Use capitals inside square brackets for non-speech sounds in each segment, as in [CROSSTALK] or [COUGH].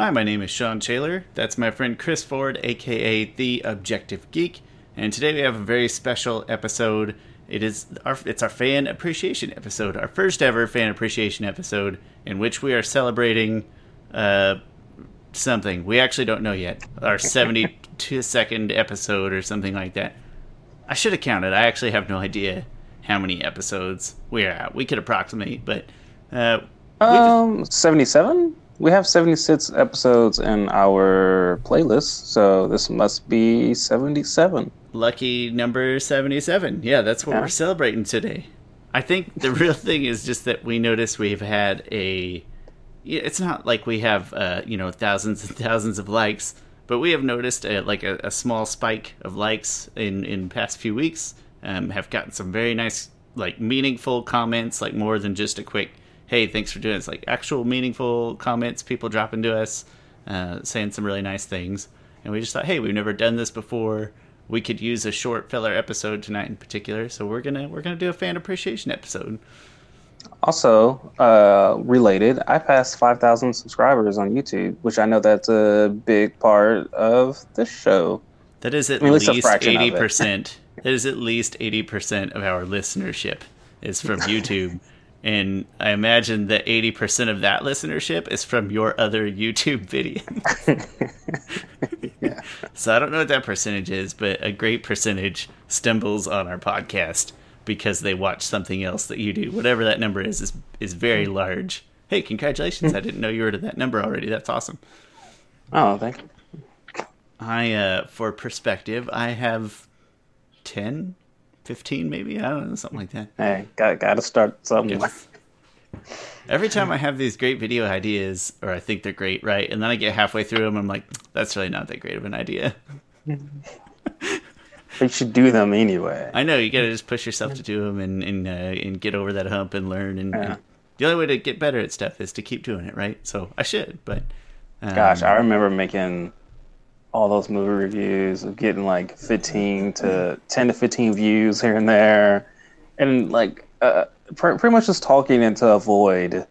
Hi, my name is Sean Shaler. That's my friend Chris Ford, aka The Objective Geek. And today we have a very special episode. It is our it's our fan appreciation episode, our first ever fan appreciation episode, in which we are celebrating uh, something we actually don't know yet. Our [LAUGHS] 72 second episode or something like that. I should have counted. I actually have no idea how many episodes we are at. We could approximate, but uh, Um, 77? We have 76 episodes in our playlist, so this must be 77. lucky number 77. Yeah, that's what Yeah. we're celebrating today. I think the [LAUGHS] real thing is just that we notice we've had a. It's not like we have, uh, you know, thousands and thousands of likes, but we have noticed a, like a, a small spike of likes in in past few weeks. Um, have gotten some very nice, like meaningful comments, like more than just a quick "Hey, thanks for doing this." Like actual meaningful comments, people dropping to us, uh, saying some really nice things, and we just thought, "Hey, we've never done this before." we could use a short filler episode tonight in particular so we're gonna we're gonna do a fan appreciation episode Also, uh, related, I passed 5,000 subscribers on YouTube, which I know that's a big part of the show. that is at I mean, at least a least fraction of it. 80% that is at least 80% of our listenership is from [LAUGHS] youtube and i imagine that 80% of that listenership is from your other youtube [LAUGHS] video Yeah. so i don't know what that percentage is but a great percentage stumbles on our podcast because they watch something else that you do whatever that number is is, is very Hmm. large hey congratulations i didn't know you were to that number already that's awesome Oh, thank you. I, uh, for perspective, I have 10, 15 maybe? I don't know, something like that. Hey, got, got to start something. Every time I have these great video ideas, or I think they're great, right? And then I get halfway through them, I'm like, that's really not that great of an idea. You should do them anyway. I know, you gotta just push yourself to do them and, and, uh, and get over that hump and learn. And, Yeah. and the only way to get better at stuff is to keep doing it, right? So I should, but. Um, Gosh, I remember making all those movie reviews of getting like 15 to 10 to 15 views here and there. And like, uh, pr- pretty much just talking into a void.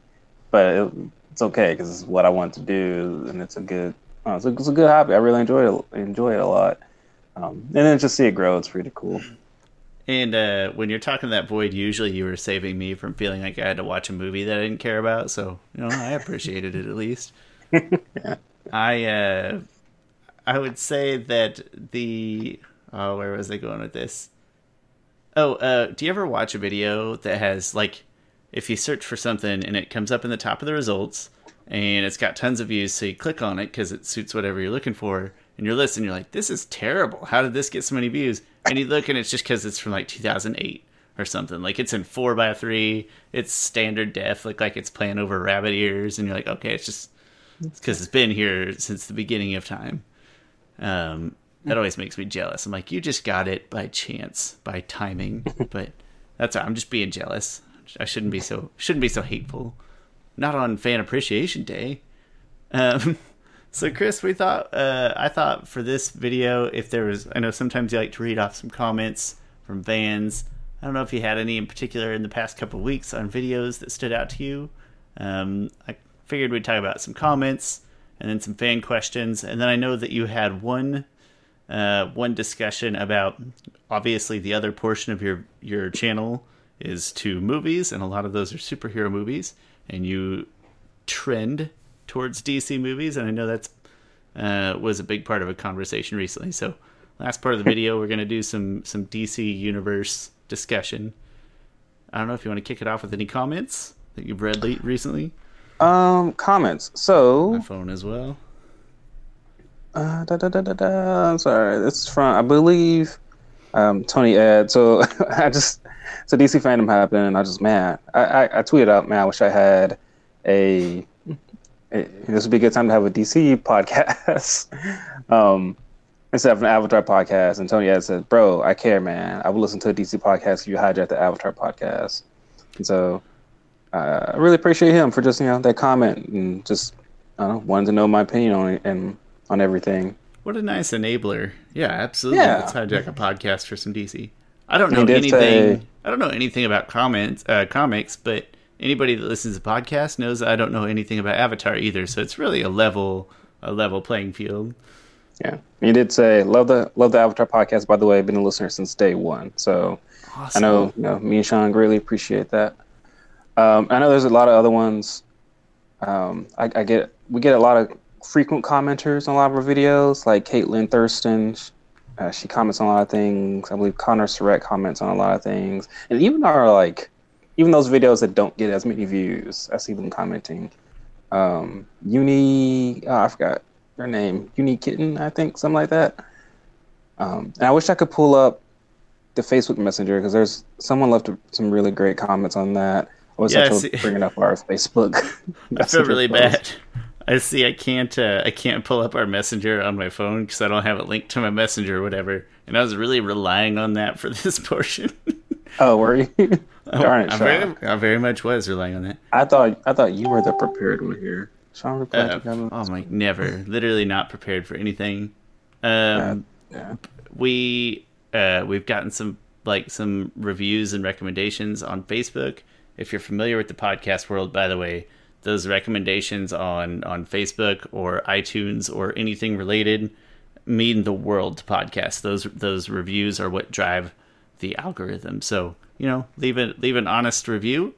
But it, it's okay because it's what I want to do. And it's a good, uh, it's, a, it's a good hobby. I really enjoy it, enjoy it a lot. Um, and then just see it grow. It's pretty cool. And uh, when you're talking that void, usually you were saving me from feeling like I had to watch a movie that I didn't care about. So you know, I appreciated it at least. [LAUGHS] I uh, I would say that the oh, where was I going with this? Oh, uh, do you ever watch a video that has like, if you search for something and it comes up in the top of the results and it's got tons of views, so you click on it because it suits whatever you're looking for, and you're listening, you're like, this is terrible. How did this get so many views? And you look and it's just because it's from like 2008 or something. Like it's in four by three, it's standard def, like like it's playing over rabbit ears, and you're like, okay, it's just because it's been here since the beginning of time. Um, that always makes me jealous. I'm like, you just got it by chance, by timing. [LAUGHS] but that's I'm just being jealous. I shouldn't be so shouldn't be so hateful. Not on Fan Appreciation Day. Um, [LAUGHS] so Chris, we thought uh, I thought for this video, if there was, I know sometimes you like to read off some comments from fans. I don't know if you had any in particular in the past couple weeks on videos that stood out to you. Um, I figured we'd talk about some comments and then some fan questions, and then I know that you had one uh, one discussion about obviously the other portion of your your channel is to movies, and a lot of those are superhero movies, and you trend towards DC movies, and I know that's uh, was a big part of a conversation recently. So, last part of the [LAUGHS] video, we're gonna do some some DC universe discussion. I don't know if you want to kick it off with any comments that you've read recently. Um, comments. So, My phone as well. Uh, da, da, da, da, da. I'm Sorry, this is from I believe um, Tony Ed. So [LAUGHS] I just so DC fandom happened, and I just man, I, I, I tweeted out, man, I wish I had a, a this would be a good time to have a DC podcast [LAUGHS] um, instead of an Avatar podcast. And Tony Ed said, "Bro, I care, man. I would listen to a DC podcast if you hijack the Avatar podcast." And so I really appreciate him for just you know that comment and just I don't know wanting to know my opinion on it and on everything. What a nice enabler. Yeah, absolutely. Yeah. Let's hijack a podcast for some DC. I don't know anything. say- I don't know anything about comments, uh, comics, but anybody that listens to podcasts knows I don't know anything about Avatar either. So it's really a level a level playing field. Yeah, you did say love the love the Avatar podcast. By the way, I've been a listener since day one, so awesome. I know you know me and Sean greatly appreciate that. Um, I know there's a lot of other ones. Um, I, I, get we get a lot of frequent commenters on a lot of our videos, like Caitlin Thurston. Uh, she comments on a lot of things. I believe Connor Surratt comments on a lot of things, and even our like, even those videos that don't get as many views, I see them commenting. Um, Uni, oh, I forgot her name, Uni Kitten, I think, something like that. Um, and I wish I could pull up the Facebook Messenger because there's someone left some really great comments on that. I was yeah, bringing up our Facebook. [LAUGHS] I feel really bad. I see. I can't. Uh, I can't pull up our messenger on my phone because I don't have it linked to my messenger or whatever. And I was really relying on that for [LAUGHS] this portion. oh, were you? [LAUGHS] Darn it, I very, I very much was relying on that. I thought. I thought you were the prepared one here. Sean uh, Oh my, never. Literally not prepared for anything. Um, yeah. We uh, we've gotten some like some reviews and recommendations on Facebook. If you're familiar with the podcast world, by the way, those recommendations on on Facebook or iTunes or anything related mean the world to podcasts. Those those reviews are what drive the algorithm. So you know, leave it leave an honest review.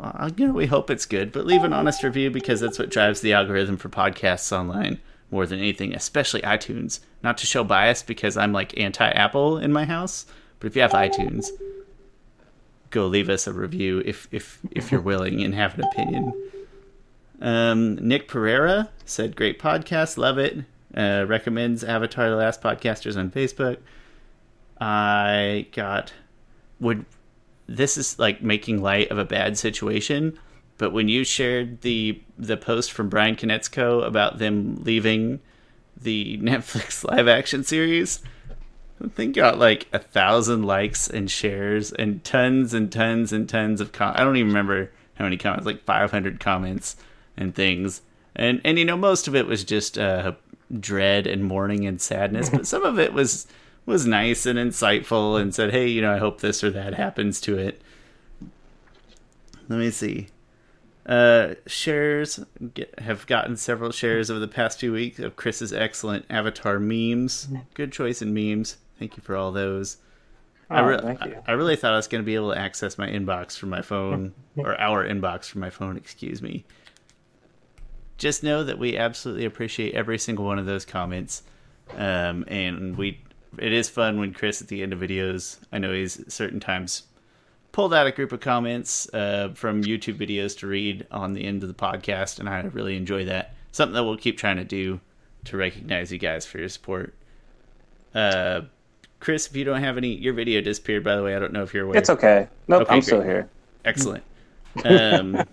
Uh, you know, we hope it's good, but leave an honest review because that's what drives the algorithm for podcasts online more than anything, especially iTunes. Not to show bias because I'm like anti Apple in my house, but if you have iTunes, go leave us a review if if if you're willing and have an opinion. Um, Nick Pereira said, "Great podcast, love it. Uh, recommends Avatar: The Last Podcasters on Facebook." I got would this is like making light of a bad situation, but when you shared the the post from Brian Konietzko about them leaving the [LAUGHS] Netflix live action series, I think got like a thousand likes and shares and tons and tons and tons of com- I don't even remember how many comments, like 500 comments and things. And and you know most of it was just uh, dread and mourning and sadness, but some of it was was nice and insightful and said, "Hey, you know, I hope this or that happens to it." Let me see. Uh, shares get, have gotten several shares over the past few weeks of Chris's excellent Avatar memes. Good choice in memes. Thank you for all those. Oh, I, re- I, I, really thought I was going to be able to access my inbox from my phone, or our inbox from my phone, excuse me. Just know that we absolutely appreciate every single one of those comments. Um, and we, it is fun when Chris at the end of videos, I know he's certain times pulled out a group of comments uh, from YouTube videos to read on the end of the podcast, and I really enjoy that. Something that we'll keep trying to do to recognize you guys for your support. Uh, Chris, if you don't have any, your video disappeared. By the way, I don't know if you're aware. It's okay. Nope, okay, I'm great. still here. Excellent. [LAUGHS] Um,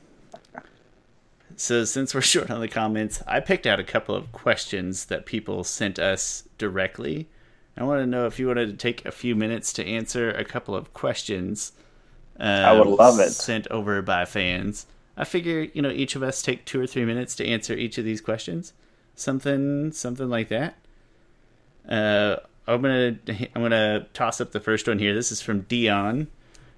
so since we're [LAUGHS] short on the comments, I picked out a couple of questions that people sent us directly. I want to know if you wanted to take a few minutes to answer a couple of questions. Um, I would love it. Sent over by fans. I figure you know each of us take two or three minutes to answer each of these questions. Something, something like that. Uh, I'm gonna I'm gonna toss up the first one here. This is from Dion,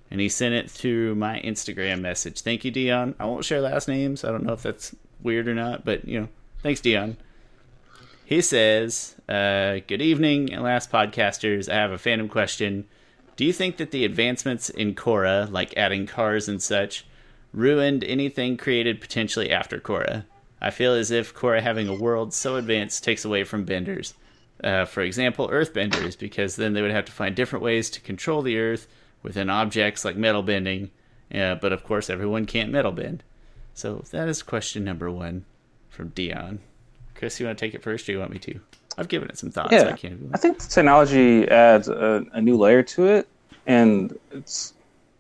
and he sent it through my Instagram message. Thank you, Dion. I won't share last names. I don't know if that's weird or not, but you know, thanks, Dion. He says, uh, "Good evening, last podcasters. I have a fandom question. Do you think that the advancements in Korra, like adding cars and such, ruined anything created potentially after Korra? I feel as if Korra having a world so advanced takes away from Benders." Uh, for example, earthbenders, because then they would have to find different ways to control the earth within objects like metal bending. Uh, but of course, everyone can't metal bend. So that is question number one from Dion. Chris, you want to take it first, or you want me to? I've given it some thoughts. Yeah, I, can't I think the technology adds a, a, new layer to it, and it's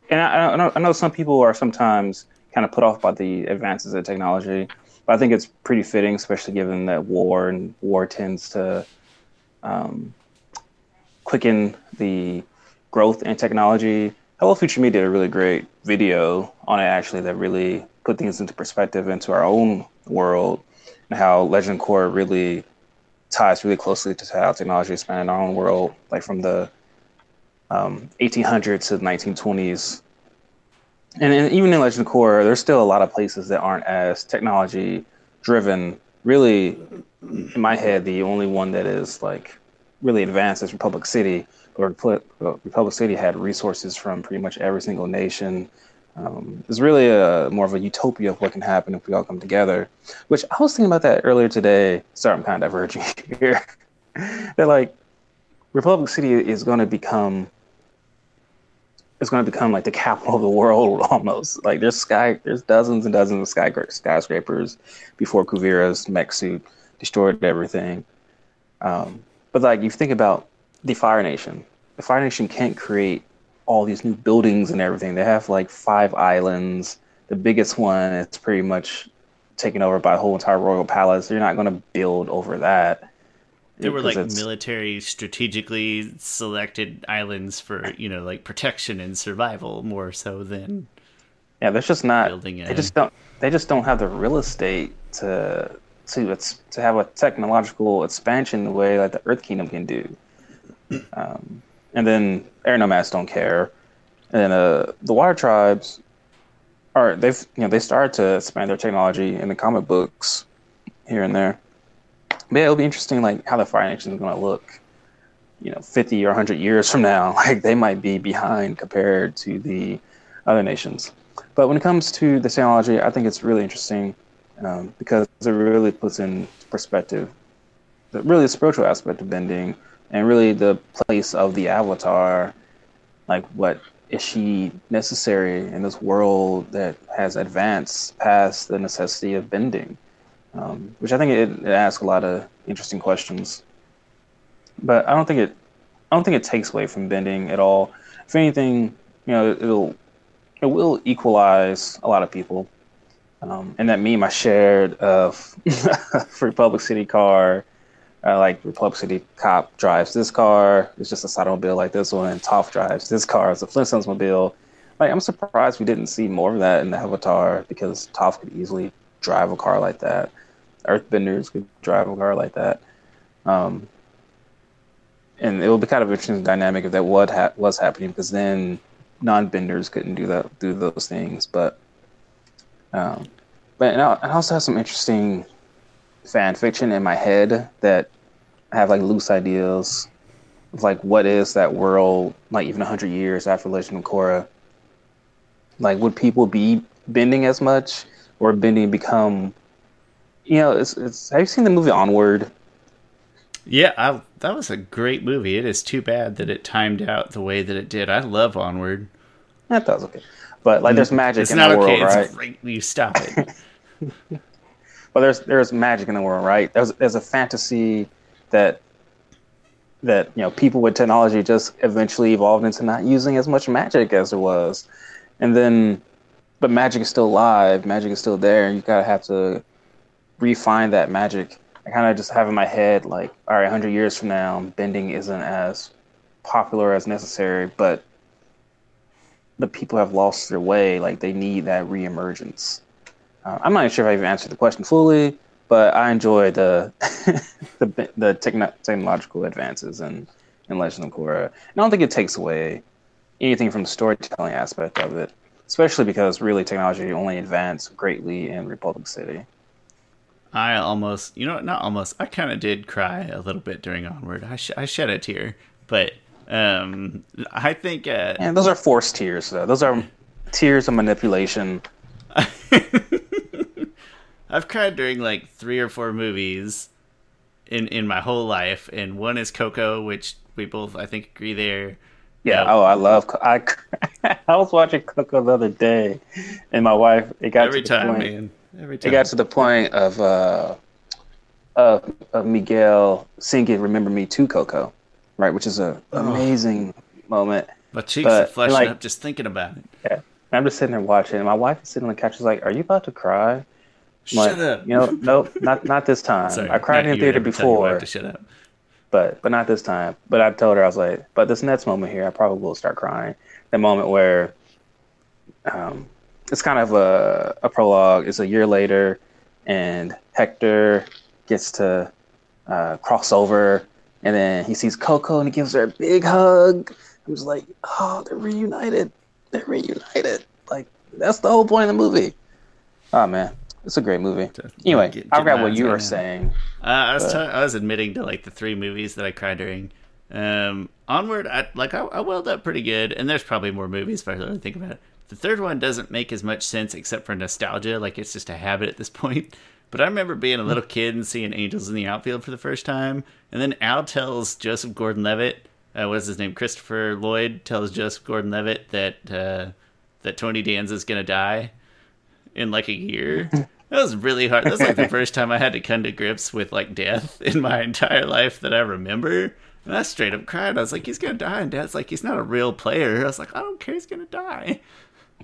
and I, I, know, I know some people are sometimes kind of put off by the advances of technology, but I think it's pretty fitting, especially given that war and war tends to um, quicken the growth in technology. Hello Future Me did a really great video on it actually that really put things into perspective into our own world and how Legend Korra really ties really closely to how technology expanded in our own world, like from the um, 1800s to the 1920s. And, and even in Legend Korra, there's still a lot of places that aren't as technology driven really, in my head, the only one that is like really advanced is Republic City. Or Republic City had resources from pretty much every single nation. Um, it's really a more of a utopia of what can happen if we all come together. Which I was thinking about that earlier today. Sorry, I'm kind of diverging [LAUGHS] here. that like Republic City is going to become it's going to become like the capital of the world [LAUGHS] almost. Like there's sky, there's dozens and dozens of sky skyscrapers before Kuvira's mech suit destroyed everything. Um, but like you think about the Fire Nation, the Fire Nation can't create all these new buildings and everything. They have like five islands. The biggest one is pretty much taken over by a whole entire royal palace. You're not going to build over that. There were like military strategically selected islands for, you know, like protection and survival more so than Yeah, there's just not building a... they just don't they just don't have the real estate to to it's to have a technological expansion the way like the Earth Kingdom can do. Um, and then air nomads don't care. And uh, the water tribes are they've you know they started to expand their technology in the comic books here and there. But yeah, it'll be interesting, like how the Fire Nation is going to look, you know, fifty or hundred years from now. [LAUGHS] Like they might be behind compared to the other nations. But when it comes to the technology, I think it's really interesting um, because it really puts in perspective the really the spiritual aspect of bending and really the place of the avatar. Like, what is she necessary in this world that has advanced past the necessity of bending? Um, which I think it, it asks a lot of interesting questions. But I don't think it, I don't think it takes away from bending at all. If anything, you know, it'll, it will equalize a lot of people. Um, and that meme I shared of [LAUGHS] Republic City car, uh, like Republic City cop drives this car. It's just a automobile like this one, and Toph drives this car. It's a Flintstones mobile. Like I'm surprised we didn't see more of that in the Avatar because Toph could easily drive a car like that. Earthbenders could drive a car like that. Um, and it would be kind of interesting dynamic if that what ha- was happening because then non-benders couldn't do that do those things. But um, but I also have some interesting fan fiction in my head that have like loose ideas of like what is that world like even hundred years after Legend of Korra. Like would people be bending as much or bending become you know, it's, it's, have you seen the movie Onward? Yeah, I, that was a great movie. It is too bad that it timed out the way that it did. I love Onward. That was okay, but like, there's mm-hmm. magic it's in the okay. world, right? It's right? You stop it. [LAUGHS] well, there's there's magic in the world, right? There's there's a fantasy that that you know people with technology just eventually evolved into not using as much magic as there was, and then, but magic is still alive. Magic is still there, and you gotta have to refine that magic. I kind of just have in my head like, all right, 100 years from now, bending isn't as popular as necessary, but the people have lost their way. Like they need that reemergence. Uh, I'm not sure if I even answered the question fully, but I enjoy the [LAUGHS] the, the techno- technological advances in, in Legend of Korra. And I don't think it takes away anything from the storytelling aspect of it, especially because really technology only advanced greatly in Republic City. I almost, you know, not almost. I kind of did cry a little bit during Onward. I, sh- I shed a tear, but um, I think. Uh, those are forced tears, though. Those are tears of manipulation. [LAUGHS] I've cried during like three or four movies in in my whole life, and one is Coco, which we both I think agree there. Yeah. oh, I love. I [LAUGHS] I was watching Coco the other day, and my wife. It got every time, point, man Every time. It got to the point of uh, of, of Miguel singing "Remember Me" to Coco, right? Which is an oh. amazing moment. My cheeks but, are flashing like, up just thinking about it. Yeah, I'm just sitting there watching. And my wife is sitting on the couch. She's like, "Are you about to cry?" I'm shut like, up. You know, nope, not not this time. [LAUGHS] Sorry, I cried in the theater before. To shut up. But but not this time. But I told her I was like, but this next moment here, I probably will start crying. The moment where um, it's kind of a, a prologue. It's a year later, and Hector gets to uh, cross over, and then he sees Coco and he gives her a big hug. I'm just like, oh, they're reunited. They're reunited. Like that's the whole point of the movie. Oh man, it's a great movie. Anyway, get- I get forgot what you were saying. Uh, I was ta- I was admitting to like the three movies that I cried during. Um, Onward, I like I, I welled up pretty good, and there's probably more movies if I really think about it. The third one doesn't make as much sense except for nostalgia, like it's just a habit at this [LAUGHS] point. But I remember being a little kid and seeing Angels in the Outfield for the first time, and then Al tells Joseph Gordon-Levitt, uh, what's his name, Christopher Lloyd, tells Joseph Gordon-Levitt that uh, that Tony Danza's gonna die in like a year. [LAUGHS] That was really hard. That's like the first time I had to come to grips with like death [LAUGHS] in my entire life that I remember. And I straight up cried. I was like, he's gonna die, and Dad's like, he's not a real player. I was like, I don't care, he's gonna die.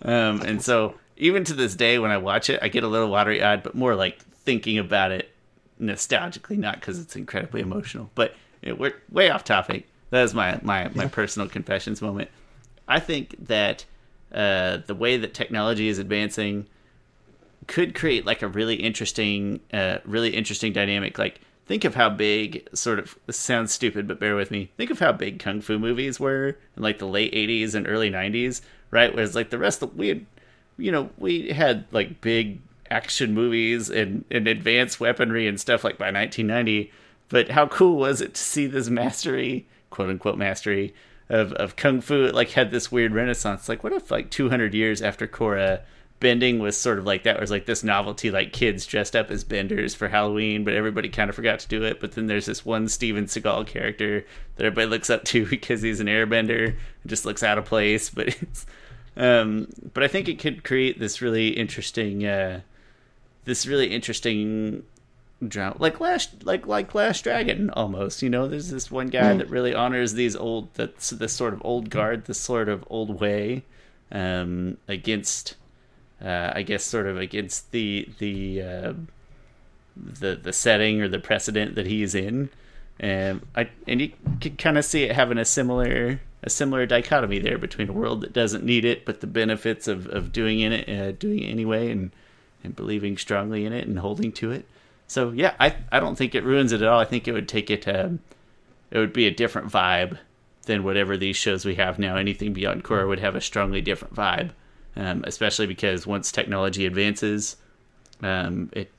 Um, and so even to this day, when I watch it, I get a little watery eyed, but more like thinking about it nostalgically, not because it's incredibly emotional. But you know, we're way off topic. That is my my my personal confessions moment. I think that uh, the way that technology is advancing could create like a really interesting, uh, really interesting dynamic. Like, think of how big, sort of, this sounds stupid, but bear with me. Think of how big kung fu movies were in like the late '80s and early '90s, right? Whereas like the rest of we had, you know, we had like big action movies and, and advanced weaponry and stuff like by 1990. But how cool was it to see this mastery, quote unquote mastery, of, of kung fu? It like had this weird renaissance. Like, what if like 200 years after Korra, bending was sort of like that was like this novelty, like kids dressed up as benders for Halloween, but everybody kind of forgot to do it. But then there's this one Steven Seagal character that everybody looks up to [LAUGHS] because he's an airbender. Just looks out of place, but it's. Um, but I think it could create this really interesting, uh, this really interesting drama, like last, like like Last Dragon, almost. You know, there's this one guy that really honors these old, that's this sort of old guard, this sort of old way, um, against, uh, I guess, sort of against the the uh, the the setting or the precedent that he's in. And I and you can kind of see it having a similar a similar dichotomy there between a world that doesn't need it, but the benefits of, of doing in it, uh, doing it anyway, and and believing strongly in it and holding to it. So yeah, I I don't think it ruins it at all. I think it would take it. Um, it would be a different vibe than whatever these shows we have now. Anything beyond Korra would have a strongly different vibe, um, especially because once technology advances, um, it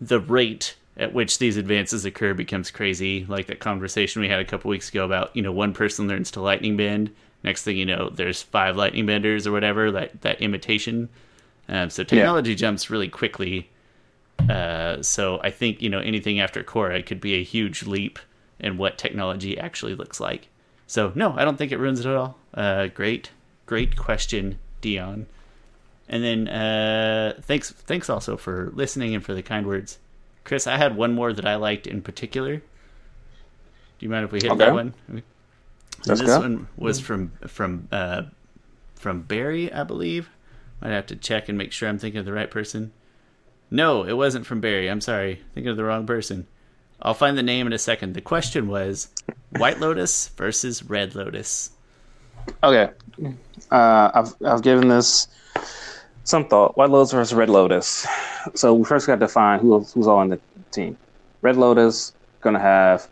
the rate at which these advances occur becomes crazy. Like that conversation we had a couple weeks ago about you know one person learns to lightning bend, next thing you know there's five lightning benders or whatever that that imitation. Um, so technology jumps really quickly. Uh, so I think you know anything after Korra could be a huge leap in what technology actually looks like. So no, I don't think it ruins it at all. Uh, great, great question, Dion. And then uh, thanks, thanks also for listening and for the kind words, Chris. I had one more that I liked in particular. Do you mind if we hit Okay. that one? This go. one was from from uh, from Barry, I believe. Might have to check and make sure I'm thinking of the right person. No, it wasn't from Barry. I'm sorry, thinking of the wrong person. I'll find the name in a second. The question was White Lotus versus Red Lotus. Okay, uh, I've I've given this some thought. White Lotus versus Red Lotus. So we first got to define who who's all on the team. Red Lotus gonna have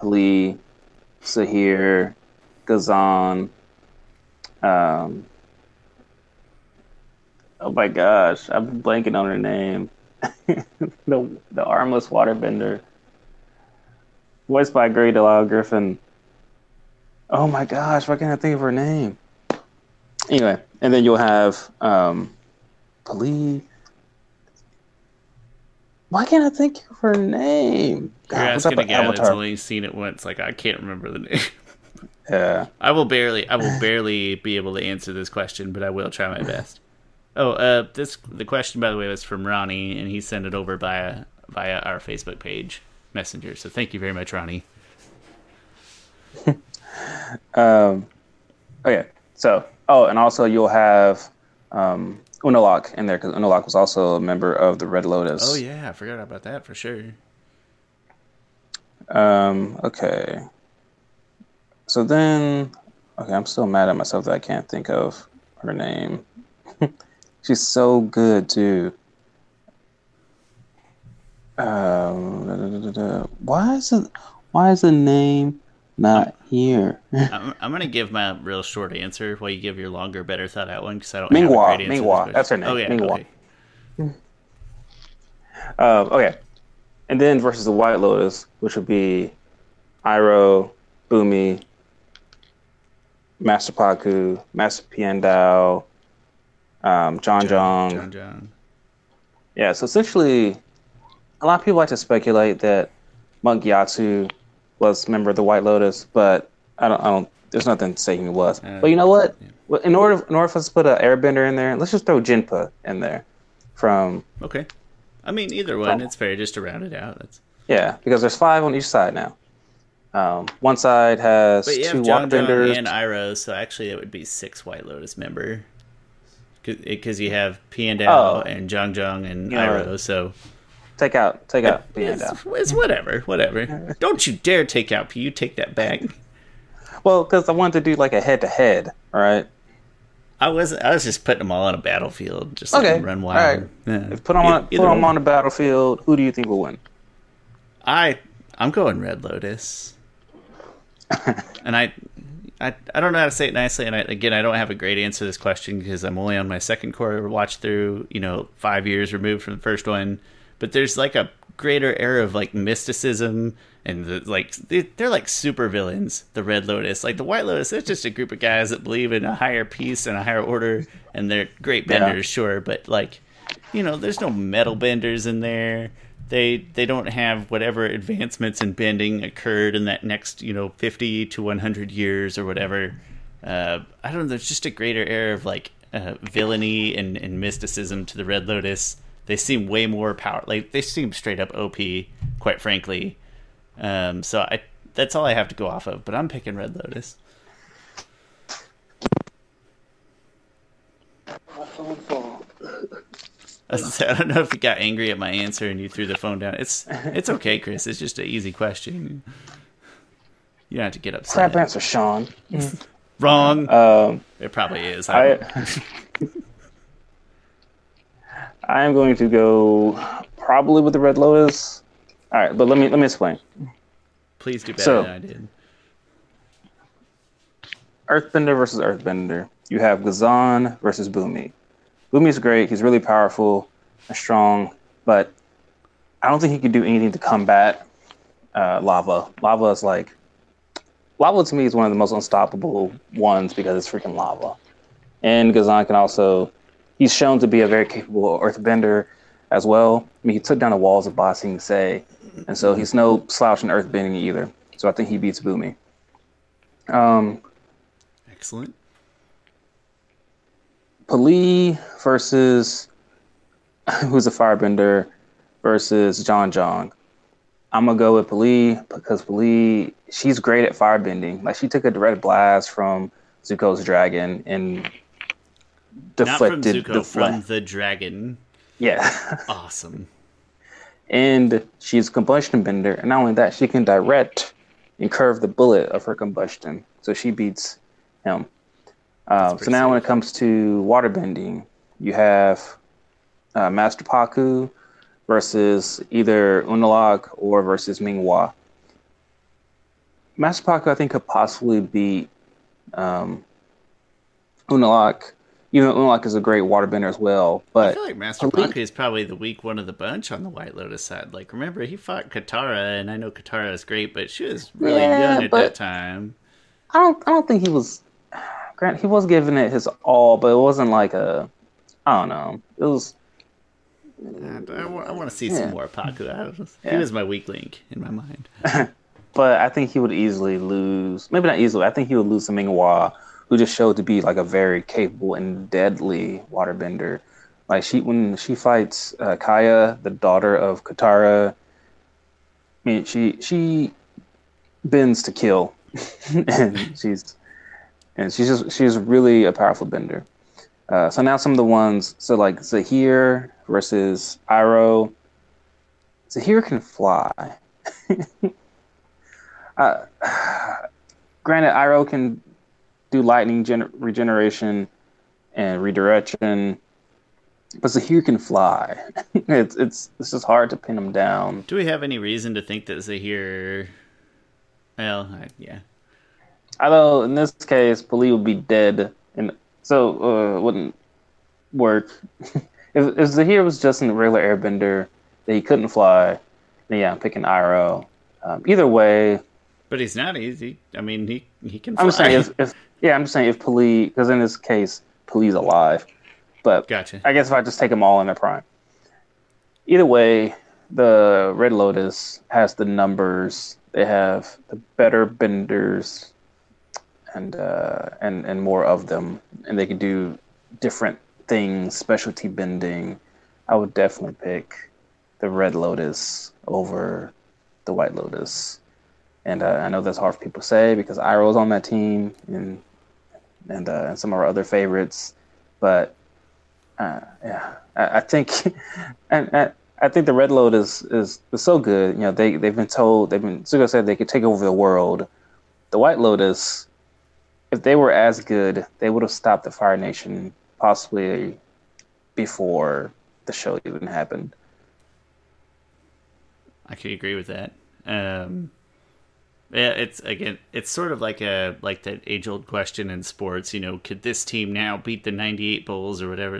Ali, Zaheer, Ghazan. Um, oh my gosh, I'm blanking on her name. [LAUGHS] the the armless waterbender, voiced by Grey Delisle Griffin. Oh my gosh, why can't I think of her name? Anyway, and then you'll have um Ali. Why can't I think of her name? You're asking up a guy with that's only seen it once. Like I can't remember the name. [LAUGHS] Yeah. I will barely, I will barely be able to answer this question, but I will try my best. Oh, uh, this the question by the way was from Ronnie, and he sent it over via via our Facebook page messenger. So thank you very much, Ronnie. [LAUGHS] Um, okay, so oh, and also you'll have um, Unalak in there because Unalak was also a member of the Red Lotus. Oh yeah, I forgot about that for sure. Um, okay. So then, okay, I'm still mad at myself that I can't think of her name. [LAUGHS] She's so good too. Um, da, da, da. Why is it? Why is the name not here? I'm, I'm gonna give my real short answer while you give your longer, better thought out one because I don't have a Minghua, great answer. to this Minghua, that's her name, Oh yeah, Minghua. okay. Um, okay, and then versus the White Lotus, which would be Iroh, Bumi, Master Pakku, Master Piandao, um, Jeong Jeong. Jeong Jeong. Yeah, so essentially, a lot of people like to speculate that Monk Gyatso was a member of the White Lotus, but I don't. I don't. There's nothing saying he was. Uh, but you know what? yeah. In order, in order for us to put an Airbender in there, let's just throw Jinpa in there. From Okay. I mean, either one, it's fair just to round it out. That's. yeah, because there's five on each side now. Um, one side has But you two have Jeong Jeong Waterbenders. and Iroh, so actually it would be six White Lotus member. Because you have Piandao Oh. and Jeong Jeong and Yeah. Iroh, so Take out, take out it's, Piandao. it's whatever, whatever. [LAUGHS] Don't you dare take out P. You take that back. Well, because I wanted to do like a head to head. All right. I was I was just putting them all on a battlefield, just Okay. them run wild. right. Yeah. If put them on, put them on the battlefield. Who do you think will win? I I'm going Red Lotus, [LAUGHS] and I, I I don't know how to say it nicely. And I, again, I don't have a great answer to this question because I'm only on my second Korra watch through. You know, five years removed from the first one, but there's like a greater era of like mysticism and the, like they, they're like super villains. The Red Lotus, like the White Lotus, it's just a group of guys that believe in a higher peace and a higher order, and they're great Yeah. benders, sure, but like you know, there's no metal benders in there. They they don't have whatever advancements in bending occurred in that next you know 50 to 100 years or whatever. Uh, I don't know. There's just a greater air of like uh, villainy and, and mysticism to the Red Lotus. They seem way more power. Like they seem straight up OP, quite frankly. Um, so I that's all I have to go off of. But I'm picking Red Lotus. [LAUGHS] I was gonna I don't know if you got angry at my answer and you threw the phone down. It's it's okay, Chris. It's just an easy question. You don't have to get upset. Crap answer, Sean. Wrong. Um, it probably is. I I, [LAUGHS] I am going to go probably with the Red Lotus. All right, but let me let me explain. please do better so- than I did. Earthbender versus Earthbender. You have Ghazan versus Bumi. Bumi's great. He's really powerful and strong, but I don't think he can do anything to combat uh, lava. Lava is like lava to me is one of the most unstoppable ones because it's freaking lava. And Ghazan can also he's shown to be a very capable earthbender as well. I mean, he took down the walls of Ba Sing Se, and so he's no slouch in earthbending either. So I think he beats Bumi. Um, Excellent. P'Li versus [LAUGHS] who's a firebender versus Jeong Jeong. I'm gonna go with P'Li because P'Li she's great at firebending. Like she took a direct blast from Zuko's dragon and Not deflected from Zuko, the from the dragon. Yeah. [LAUGHS] Awesome. and she's a combustion bender, and not only that, she can direct and curve the bullet of her combustion. So she beats him. Um, so now, when it comes to water bending, you have uh, Master Pakku versus either Unalak or versus Minghua. Master Pakku, I think, could possibly beat um, Unalak. Even though Unalak is a great waterbender as well, But I feel like Master Pakku is probably the weak one of the bunch on the White Lotus side. Like, remember, he fought Katara, and I know Katara is great, but she was really Yeah, young at that time. I don't. I don't think he was. [SIGHS] Grant, he was giving it his all, but it wasn't like a. I don't know. It was. I, want to see Yeah. some more Pakku. Was, He was my weak link in my mind. [LAUGHS] But I think he would easily lose. Maybe not easily. I think he would lose to Minghua, who just showed to be like a very capable and deadly waterbender. Like she, when she fights uh, Kya, the daughter of Katara. I mean, she she bends to kill, [LAUGHS] and she's and she's just she's really a powerful bender. Uh, so now some of the ones, so like Zaheer versus Iroh. Zaheer can fly. [LAUGHS] uh, [SIGHS] granted, Iroh can do lightning gener- regeneration and redirection, but Zaheer can fly. [LAUGHS] it's it's it's just hard to pin him down. Do we have any reason to think that Zaheer. Well, I, yeah. Although in this case, P'Li would be dead, and so uh, it wouldn't work. [LAUGHS] if, if Zaheer was just a regular Airbender, that he couldn't fly. Then, yeah, I'm picking Iroh. Um, either way, But he's not easy. I mean, he he can. Fly. I'm just saying if, if yeah, I'm just saying if P'Li because in this case P'Li's alive, but Gotcha. I guess if I just take them all in their prime. Either way, the Red Lotus has the numbers. They have the better benders, and uh, and and more of them, and they can do different things, specialty bending. I would definitely pick the Red Lotus over the White Lotus. And uh, I know that's hard for people to say because Iroh's on that team and and, uh, and some of our other favorites, but uh, yeah, I, I think [LAUGHS] and, and I think the Red Lotus is, is so good. You know, they they've been told they've been Zuko said they could take over the world. The White Lotus, if they were as good, they would have stopped the Fire Nation possibly before the show even happened. I could agree with that. Um, yeah, it's again, it's sort of like a like that age old question in sports. You know, could this team now beat the '98 Bulls or whatever?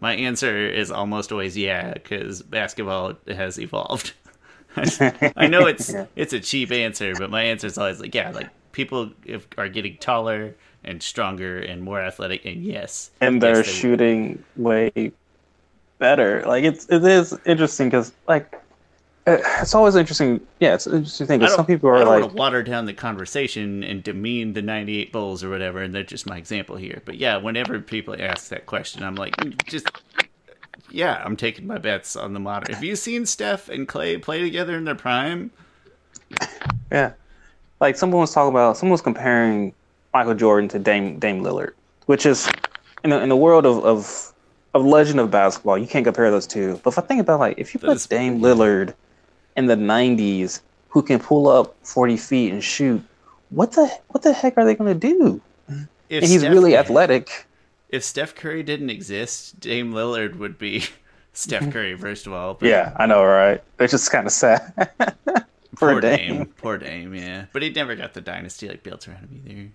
My answer is almost always yeah, because basketball has evolved. [LAUGHS] I know it's [LAUGHS] it's a cheap answer, but my answer is always like yeah, like people if, are getting taller and stronger and more athletic, and yes, and they're yes, they- shooting way better. Like it's it is interesting because like it's always interesting. Yeah, it's interesting thing because some people I are don't like, want to water down the conversation and demean the 98 Bulls or whatever, and they're just my example here. But yeah, whenever people ask that question, I'm like, "Mm, just, yeah, I'm taking my bets on the modern. Have you seen Steph and Clay play together in their prime? [LAUGHS] yeah, like someone was talking about, someone was comparing Michael Jordan to Dame Dame Lillard, which is in the in the world of of of legend of basketball, you can't compare those two. But if I think about like if you put Dame Lillard in the '90s, who can pull up 40 feet and shoot, what the what the heck are they going to do? If And he's Steph- really athletic. If Steph Curry didn't exist, Dame Lillard would be [LAUGHS] Steph [LAUGHS] Curry, first of all. But Yeah, I know, right? It's just kind of sad. [LAUGHS] Poor Dame. Dame. Poor Dame, yeah. But he never got the dynasty like built around him either.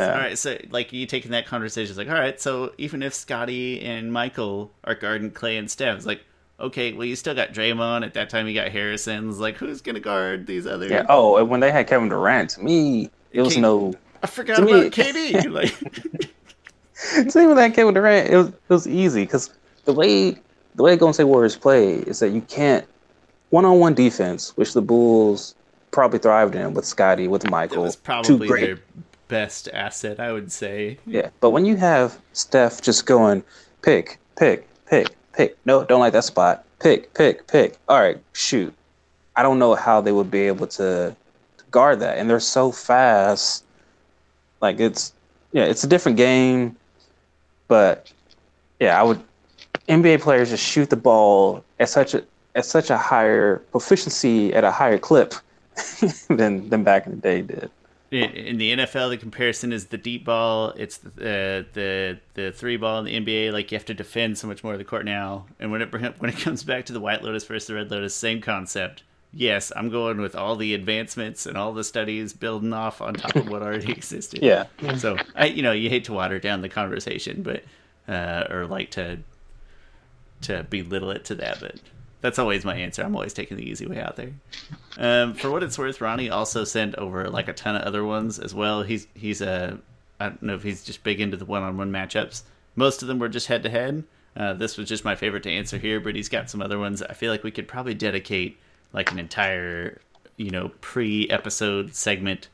Yeah. All right, so like you taking that conversation, it's like, all right, so even if Scottie and Michael are guarding Clay and Steph, it's like, okay, well you still got Draymond. At that time, you got Harrison's. Like, who's gonna guard these other? Yeah. Oh, and when they had Kevin Durant, to me, it was King- no. I forgot to me- about [LAUGHS] KD. Like, See, when that Kevin Durant, it was it was easy because the way the way Golden State Warriors play is that you can't one on one defense, which the Bulls probably thrived in with Scottie, with it Michael, was two probably great. their best asset, I would say. Yeah, but when you have Steph just going pick, pick, pick, pick. No, don't like that spot. Pick, pick, pick. All right, shoot. I don't know how they would be able to guard that, and they're so fast. Like it's, yeah, it's a different game. But yeah, I would. NBA players just shoot the ball at such a at such a higher proficiency at a higher clip [LAUGHS] than than back in the day did. In the NFL, the comparison is the deep ball. It's the uh, the the three ball in the NBA. Like you have to defend so much more of the court now. And when it [LAUGHS] when it comes back to the White Lotus versus the Red Lotus, same concept. Yes, I'm going with all the advancements and all the studies building off on top of what already [LAUGHS] existed. Yeah. So I, you know, you hate to water down the conversation, but uh, or like to to belittle it to that, but that's always my answer. I'm always taking the easy way out there. Um, for what it's worth, Ronnie also sent over like a ton of other ones as well. He's he's a I don't know if he's just big into the one-on-one matchups. Most of them were just head-to-head. Uh, this was just my favorite to answer here, but he's got some other ones. I feel like we could probably dedicate like an entire you know pre-episode segment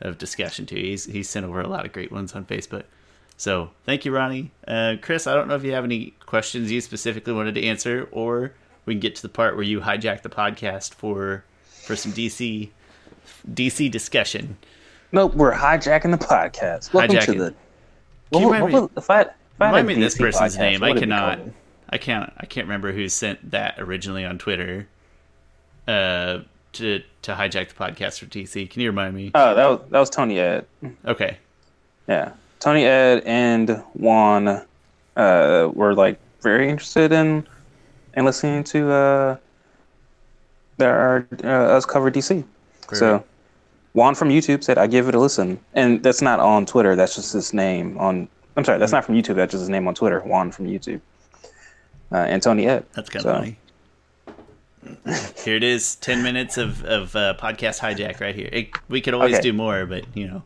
of discussion to. He's he's sent over a lot of great ones on Facebook. So thank you, Ronnie. Uh, Chris, I don't know if you have any questions you specifically wanted to answer, or we can get to the part where you hijack the podcast for for some DC DC discussion. Nope, we're hijacking the podcast. Welcome to Hijacking. the. Can you What, remind what, me- what, if I, if I Remind me this person's podcast, name. I would it be cannot. I can't. I can't remember who sent that originally on Twitter. Uh, to to hijack the podcast for DC. Can you remind me? Oh, that was that was Tony Ed. Okay. Yeah, Tony Ed and Juan uh, were like very interested in in listening to uh, their uh, us cover DC. So Juan from YouTube said, "I give it a listen," and that's not on Twitter. That's just his name on. I'm sorry, that's not from YouTube. That's just his name on Twitter. Juan from YouTube. Uh, and Tony Ed. That's kind of So- funny. Here it is, ten minutes of of uh, podcast hijack right here. It, we could always Okay. do more, but you know,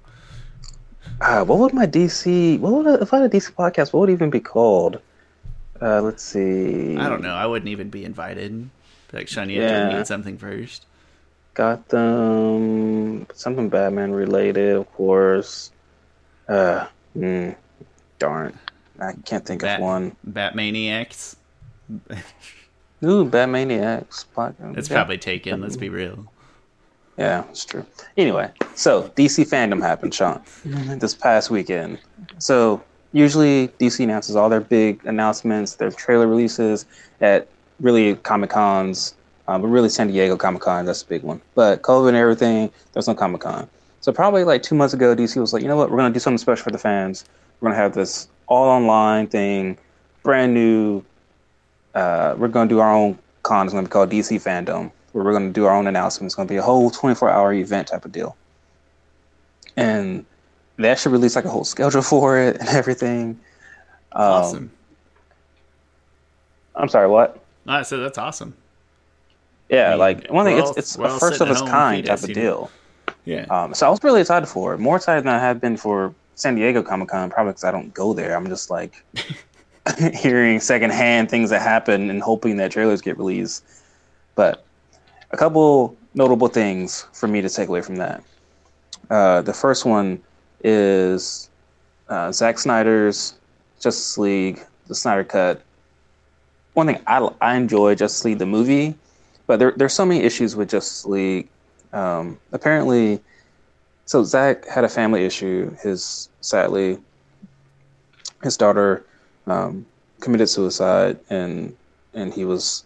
Uh, what would my DC? What would if I had a DC podcast? What would it even be called? Uh, let's see. I don't know. I wouldn't even be invited. Like, you Yeah. to read something first. Gotham, something Batman related, of course. Uh, mm, darn, I can't think Bat, of one. Batmaniacs. Ooh, Batmaniacs. It's Yeah. probably taken. Let's be real. Yeah, it's true. Anyway, so DC fandom happened, Sean, this past weekend. So usually DC announces all their big announcements, their trailer releases at really Comic Cons, um, but really San Diego Comic Con, that's a big one. But COVID and everything, there's no Comic Con. So probably like two months ago, DC was like, you know what, we're gonna do something special for the fans. We're gonna have this all online thing, brand new. Uh, we're gonna do our own con. It's gonna be called DC Fandom, where we're gonna do our own announcement. It's gonna be a whole 24 hour event type of deal. And they actually released like a whole schedule [LAUGHS] for it and everything. Um, Awesome. I'm sorry, what? No, I said that's awesome. Yeah, I mean, like one thing, it's it's a first of its kind type of deal. Yeah. Um, so I was really excited for it. More excited than I have been for San Diego Comic Con, probably because I don't go there. I'm just like [LAUGHS] [LAUGHS] hearing secondhand things that happen and hoping that trailers get released. But a couple notable things for me to take away from that. Uh, the first one is uh, Zack Snyder's Justice League, the Snyder Cut. One thing I, I enjoy Justice League the movie, but there there's so many issues with Justice League. Um, apparently, so Zach had a family issue. His sadly, his daughter um, committed suicide, and and he was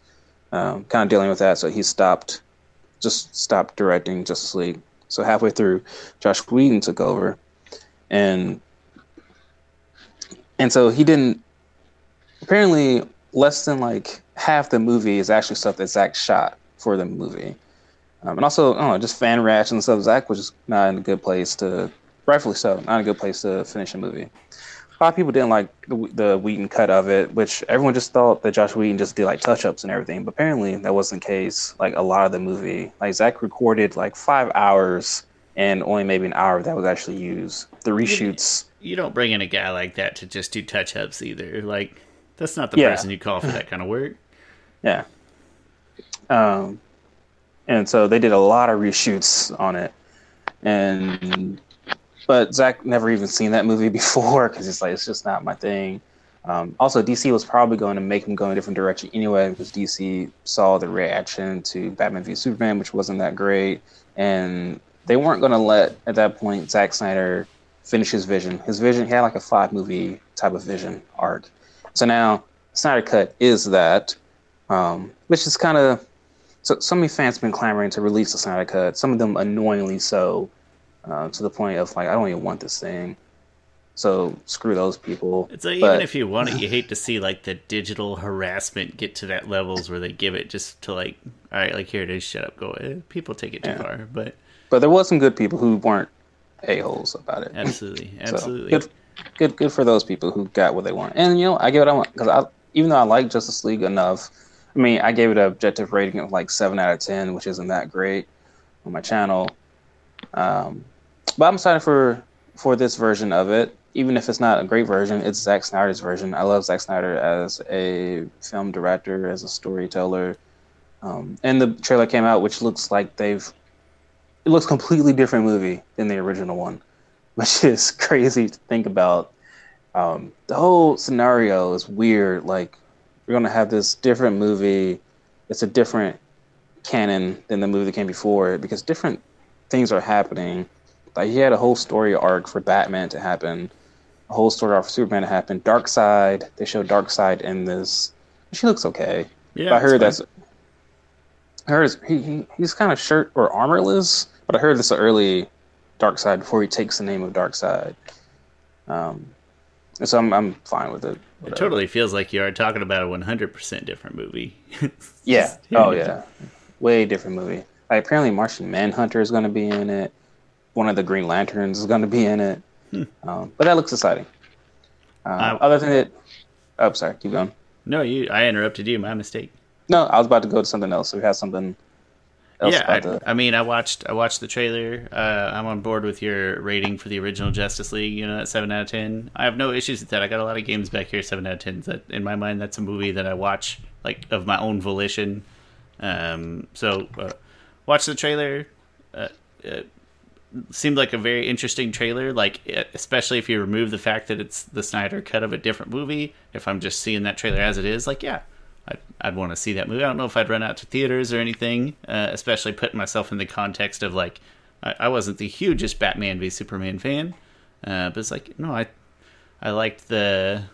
um, kind of dealing with that. So he stopped, just stopped directing Justice League. So halfway through, Josh Whedon took over, and and so he didn't. Apparently, less than like half the movie is actually stuff that Zach shot for the movie. Um, and also, I don't know, just fan reaction and stuff. Zach was just not in a good place to, rightfully so, not a good place to finish a movie. A lot of people didn't like the, the Whedon cut of it, which everyone just thought that Josh Whedon just did like touch ups and everything. But apparently, that wasn't the case. Like a lot of the movie, like Zach recorded like five hours, and only maybe an hour of that was actually used. The reshoots. You don't bring in a guy like that to just do touch ups either. Like, that's not the Yeah. person you call for that kind of work. Yeah. Um, and so they did a lot of reshoots on it, and but Zach never even seen that movie [LAUGHS] before because it's like it's just not my thing. Um, also, DC was probably going to make him go in a different direction anyway because DC saw the reaction to Batman v Superman, which wasn't that great, and they weren't going to let at that point Zack Snyder finish his vision. His vision he had like a five movie type of vision arc. So now Snyder Cut is that, um, which is kind of so. So many fans have been clamoring to release the Snyder Cut. Some of them annoyingly so, uh, to the point of like I don't even want this thing. So screw those people. It's like, But- even if you want it, you [LAUGHS] hate to see like the digital harassment get to that levels where they give it just to like, all right, like here it is, shut up, go. People take it too Yeah. far, but But there was some good people who weren't a holes about it. absolutely, [LAUGHS] So, absolutely. good, good, good for those people who got what they want. And you know, I get what I want because I, even though I like Justice League enough, I mean, I gave it an objective rating of like seven out of ten, which isn't that great on my channel. Um, but I'm excited for for this version of it. Even if it's not a great version, it's Zack Snyder's version. I love Zack Snyder as a film director, as a storyteller. Um, and the trailer came out, which looks like they've it looks completely different movie than the original one, [LAUGHS] which is crazy to think about. Um, the whole scenario is weird. Like we're gonna have this different movie. It's a different canon than the movie that came before it because different things are happening. Like he had a whole story arc for Batman to happen, a whole story arc for Superman to happen. Darkseid, they show Darkseid in this. She looks okay. yeah, But I heard it's that's. I heard he, he he's kind of shirt or armorless, but I heard this early Darkseid before he takes the name of Darkseid. Um, so I'm I'm fine with it. It totally feels like you are talking about a 100% different movie. [LAUGHS] Yeah. Oh yeah. Way different movie. Like apparently Martian Manhunter is going to be in it. One of the Green Lanterns is going to be in it. Um, but that looks exciting. Uh, I- other than it, oh sorry, keep going. No, you. I interrupted you. My mistake. No, I was about to go to something else. We have something else yeah, I, the. I mean, I watched I watched the trailer. Uh, I'm on board with your rating for the original Justice League. You know, at seven out of ten. I have no issues with that. I got a lot of games back here, seven out of ten. That in my mind, that's a movie that I watch like of my own volition. Um, so uh, watch the trailer. Uh, seemed like a very interesting trailer. Like especially if you remove the fact that it's the Snyder cut of a different movie. If I'm just seeing that trailer as it is, like yeah, I'd, I'd want to see that movie. I don't know if I'd run out to theaters or anything, uh, especially putting myself in the context of like I, I wasn't the hugest Batman v Superman fan, uh, but it's like no, I I liked the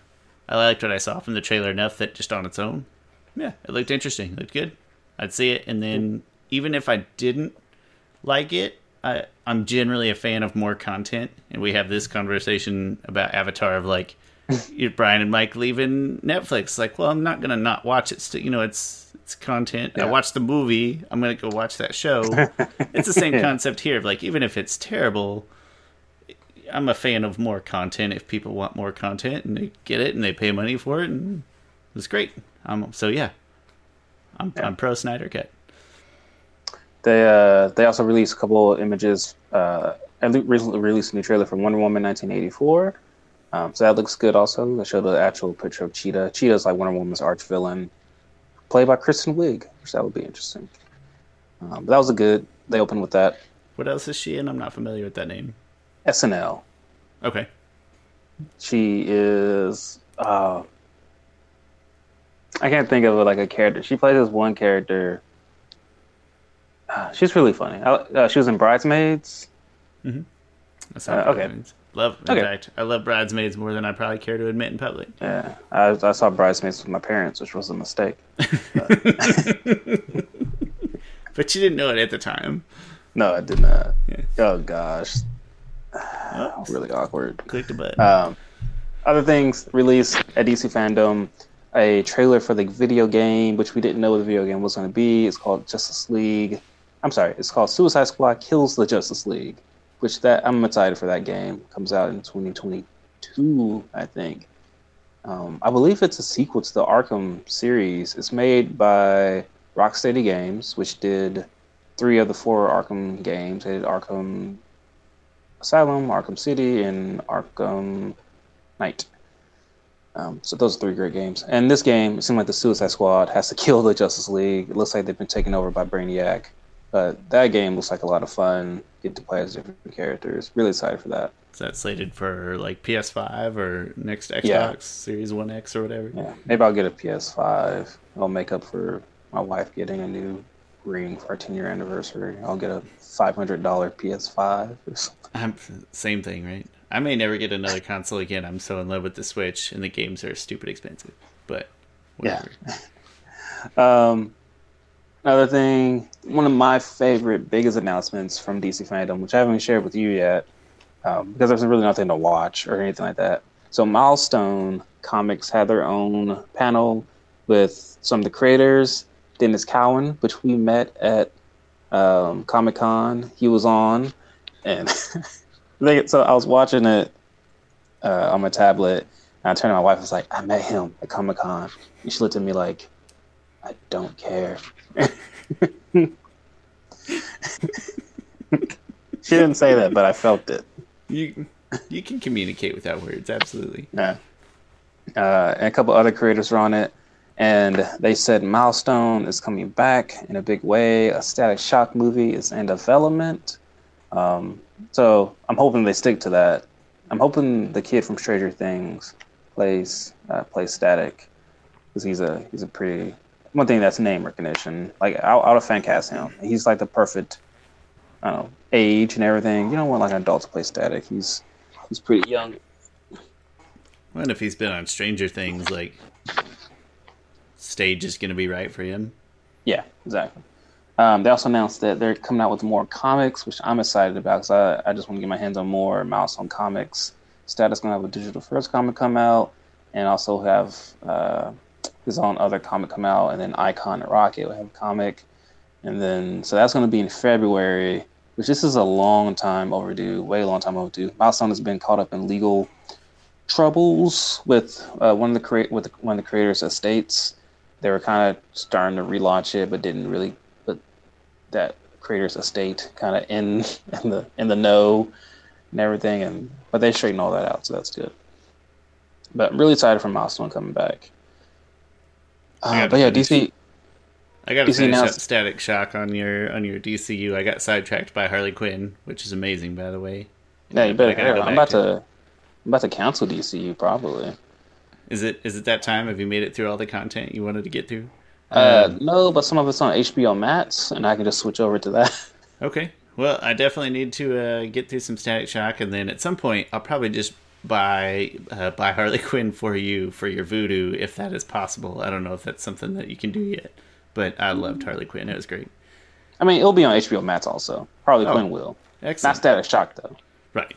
I liked what I saw from the trailer enough that just on its own, yeah, it looked interesting, it looked good. I'd see it, and then even if I didn't like it, I I'm generally a fan of more content, and we have this conversation about Avatar of like Brian and Mike leaving Netflix. Like, well, I'm not gonna not watch it. Still, you know, it's it's content. Yeah. I watched the movie. I'm gonna go watch that show. [LAUGHS] it's the same concept here. Of like, even if it's terrible, I'm a fan of more content. If people want more content and they get it and they pay money for it, and it's great. Um, so yeah, I'm yeah. I'm pro Snyder Cut. They uh they also released a couple of images. Uh, recently released a new trailer for Wonder Woman 1984 um, so that looks good. Also, they showed the actual picture of Cheetah. Cheetah's like Wonder Woman's arch villain, played by Kristen Wiig, which that would be interesting. Um, but that was a good. They opened with that. What else is she in? I'm not familiar with that name. SNL. Okay. She is. Uh, I can't think of like a character. She plays this one character. Uh, she's really funny. Uh, she was in Bridesmaids. Mm-hmm. That's uh, okay. Love, in okay. fact, I love Bridesmaids more than I probably care to admit in public. Yeah, I, I saw Bridesmaids with my parents, which was a mistake. But. [LAUGHS] but you didn't know it at the time. No, I did not. Yeah. Oh gosh, oh, [SIGHS] really awkward. Click the button. Um, other things released at DC Fandom, a trailer for the video game, which we didn't know what the video game was going to be. It's called Justice League. I'm sorry, it's called Suicide Squad Kills the Justice League which that I'm excited for that game. Comes out in 2022, I think. Um, I believe it's a sequel to the Arkham series. It's made by Rocksteady Games, which did three of the four Arkham games. They did Arkham Asylum, Arkham City, and Arkham Knight. Um, so those are three great games. And this game, it seems like the Suicide Squad has to [LAUGHS] kill the Justice League. It looks like they've been taken over by Brainiac. But that game looks like a lot of fun. Get to play as different characters. Really excited for that. Is that slated for like PS5 or next Xbox yeah. Series One X or whatever? Yeah, maybe I'll get a PS5. I'll make up for my wife getting a new ring for our 10 year anniversary. I'll get a $500 PS5 or something. I'm, same thing, right? I may never get another console again. I'm so in love with the Switch, and the games are stupid expensive. But whatever. Yeah. [LAUGHS] um, Another thing, one of my favorite biggest announcements from DC fandom, which I haven't shared with you yet, um, because there's really nothing to watch or anything like that. So Milestone Comics had their own panel with some of the creators. Denys Cowan, which we met at um, Comic Con, he was on, and [LAUGHS] they, so I was watching it uh, on my tablet. And I turned to my wife. and was like, "I met him at Comic Con." And she looked at me like, "I don't care." She didn't say that, but I felt it. You you can communicate without words, absolutely. Yeah. Uh, and a couple other creators were on it, and they said Milestone is coming back in a big way. A Static Shock movie is in development. Um, so I'm hoping they stick to that. I'm hoping the kid from Stranger Things plays uh, plays Static because he's a he's a pretty one thing that's name recognition. Like I, I would fan cast him. He's like the perfect, I don't know, age and everything. You don't want like an adult to play Static. He's he's pretty young. Well, if he's been on Stranger Things, like stage is going to be right for him. Yeah, exactly. Um, they also announced that they're coming out with more comics, which I'm excited about because I, I just want to get my hands on more Milestone comics. Status going to have a digital first comic come out, and also have uh, his own other comic come out, and then Icon and Rocket will have a comic, and then so that's going to be in February, which this is a long time overdue, way long time overdue. Milestone has been caught up in legal troubles with uh, one of the create with one of the creators' estates. they were kind of starting to relaunch it, but didn't really put that creator's estate kind of in [LAUGHS] in the in the know and everything. And but they straightened all that out, so that's good. But I'm really excited for Milestone coming back. Uh, but yeah, DC. I got to finish up Static Shock on your on your DCU. I got sidetracked by Harley Quinn, which is amazing, by the way. Yeah, you better. Go I'm about to, to, I'm about to cancel DCU probably. Is it is it that time? Have you made it through all the content you wanted to get through? Uh, um, no, but some of it's on HBO Max, and I can just switch over to that. [LAUGHS] Okay. Well, I definitely need to uh, get through some Static Shock, and then at some point, I'll probably just buy uh, buy Harley [LAUGHS] Quinn for you for your Vudu, if that is possible. I don't know if that's something that you can do yet, but I loved Harley Quinn. It was great. I mean, it'll be on HBO Max also. Harley oh, Quinn will. Excellent. Not Static Shock though. Right.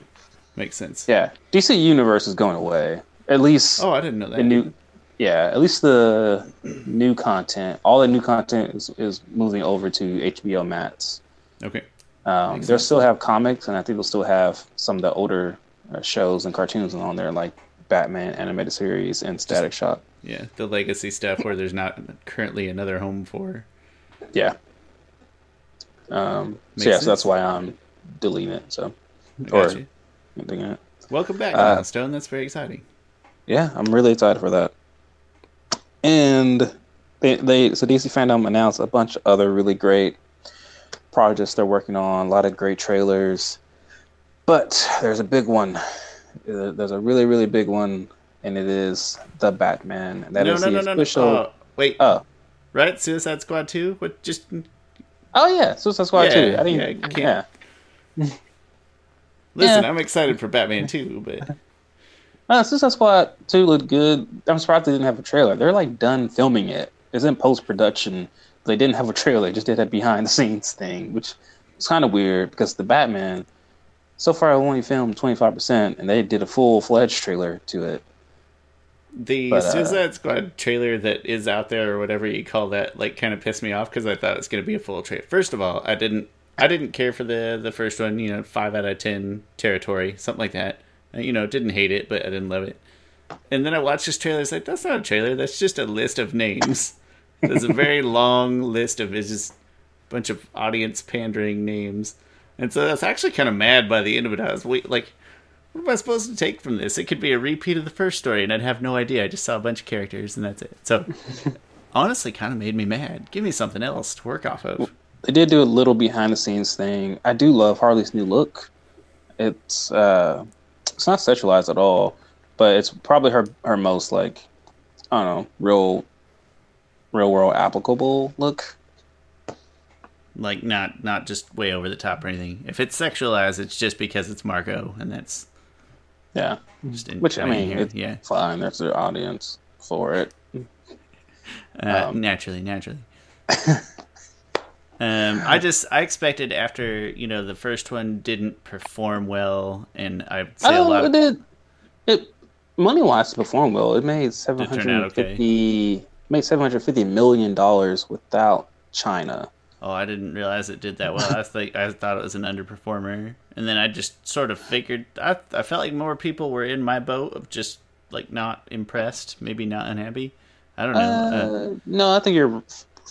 Makes sense. Yeah. DC Universe is going away. At least. Oh, I didn't know that. The new, yeah, at least the new content, all the new content is, is moving over to HBO Max. Okay. Um, they'll still have comics, and I think they'll still have some of the older uh, shows and cartoons on there, like Batman animated series and Static Shock. Yeah, the legacy stuff where there's not currently another home for. Yeah. Um, so yeah, so that's why I'm deleting it. So, or it. Welcome back, uh, Stone. That's very exciting. Yeah, I'm really excited for that. And they, they so DC Fandom announced a bunch of other really great projects they're working on. A lot of great trailers, but there's a big one. There's a really really big one, and it is the Batman. That no, is no, the no, official. No, no. wait. Oh, right. Suicide Squad two. What just? Oh yeah, Suicide Squad yeah, two. I think yeah. yeah. [LAUGHS] Listen, yeah. I'm excited for Batman 2, but. [LAUGHS] Uh, Suicide Squad 2 looked good. I'm surprised they didn't have a trailer. They're like done filming it. It's in post production. They didn't have a trailer, They just did that behind the scenes thing, which is kind of weird because the Batman, so far, I've only filmed 25%, and they did a full fledged trailer to it. The but, uh, Suicide Squad trailer that is out there, or whatever you call that, like kind of pissed me off because I thought it was going to be a full trailer. First of all, I didn't I didn't care for the the first one. You know, five out of ten territory, something like that. You know, didn't hate it, but I didn't love it. And then I watched this trailer. It's like that's not a trailer. That's just a list of names. There's a very [LAUGHS] long list of it's just a bunch of audience pandering names. And so I was actually kind of mad by the end of it. I was wait, like, what am I supposed to take from this? It could be a repeat of the first story, and I'd have no idea. I just saw a bunch of characters, and that's it. So, [LAUGHS] honestly, kind of made me mad. Give me something else to work off of they did do a little behind the scenes thing. I do love Harley's new look. It's uh, it's not sexualized at all, but it's probably her her most like I don't know real real world applicable look. Like not not just way over the top or anything. If it's sexualized, it's just because it's Margot, and that's yeah. Which I mean, it's yeah, fine. There's their audience for it. Uh, um, naturally, naturally. [LAUGHS] Um, I just I expected after you know the first one didn't perform well, and I say a lot. It did. It money wise performed well. It made seven hundred fifty okay. made seven hundred fifty million dollars without China. Oh, I didn't realize it did that well. I think I thought it was an underperformer, and then I just sort of figured I I felt like more people were in my boat of just like not impressed, maybe not unhappy. I don't know. Uh, uh, no, I think you're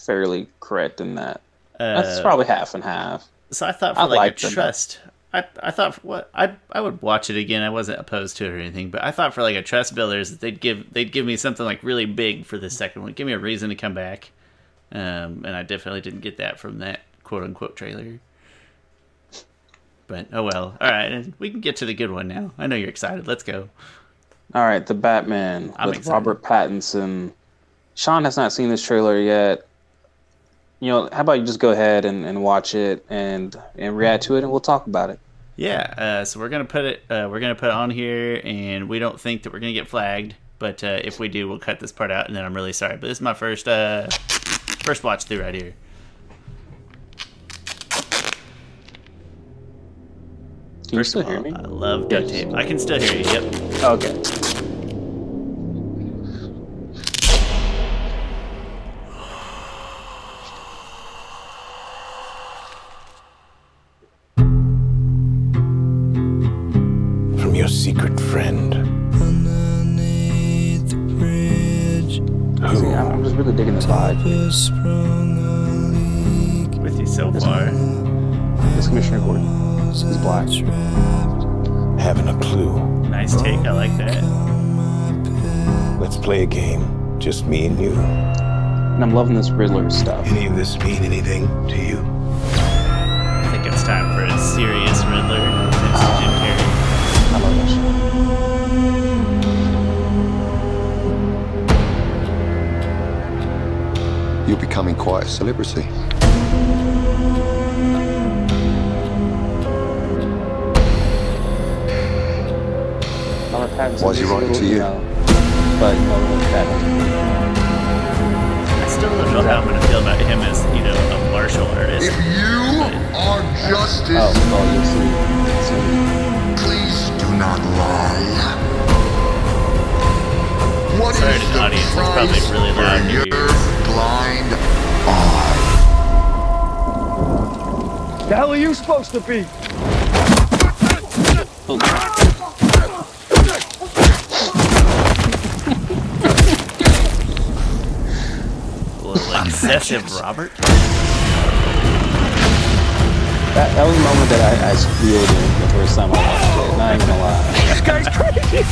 fairly correct in that. Uh, That's probably half and half. So I thought for I like a trust, I I thought for what I I would watch it again. I wasn't opposed to it or anything, but I thought for like a trust builders that they'd give they'd give me something like really big for the second one. Give me a reason to come back. Um, and I definitely didn't get that from that quote unquote trailer. But oh well. All right, we can get to the good one now. I know you're excited. Let's go. All right, the Batman I'm with excited. Robert Pattinson. Sean has not seen this trailer yet you know, how about you just go ahead and, and watch it and and react to it, and we'll talk about it. Yeah. Uh, so we're gonna put it. Uh, we're gonna put it on here, and we don't think that we're gonna get flagged, but uh, if we do, we'll cut this part out, and then I'm really sorry. But this is my first uh, first watch through right here. Can First you still hear me? I love duct tape. I can still hear you. Yep. Okay. So far. This Commissioner Gordon. He's black. Haven't a clue. Nice take. I like that. Let's play a game. Just me and you. And I'm loving this Riddler stuff. Any of this mean anything to you? I think it's time for a serious Riddler. It's Jim ah. Carrey. I love that shit. You're becoming quite a celebrity. Robert Pattinson. Why is he is writing to you? know, but you know, look at I still don't know how I'm going to feel about him as, you know, a martial artist. If you are justice, Oh, oh, you'll see. You'll please do not lie. What is Sorry to the the audience, it's probably price really loud for in your your blind eye? The hell are you supposed to be? A little excessive, Robert. That, that was the moment that I, I squealed in the first time I watched it. Not even gonna lie. [LAUGHS] This guy's crazy.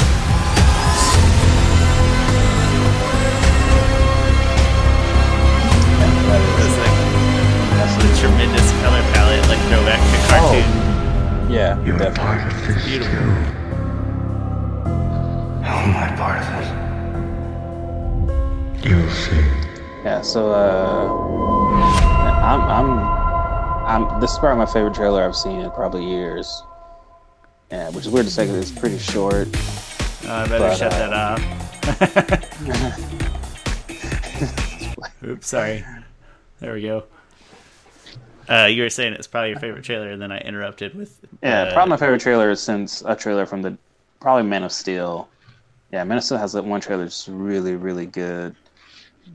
It's like That's the tremendous color palette, like throwback to oh. cartoon. Yeah, you're definitely. of this Beautiful. How am I part of Yeah, so uh, I'm, I'm, I'm. This is probably my favorite trailer I've seen in probably years. Yeah, which is weird to say because it's pretty short. Oh, I better But, shut uh, that off. [LAUGHS] Oops, sorry. There we go. Uh, you were saying it's probably your favorite trailer, and then I interrupted with. Yeah, uh, probably my favorite trailer is since a trailer from the probably Man of Steel. Yeah, Man of Steel has that one trailer that's really, really good.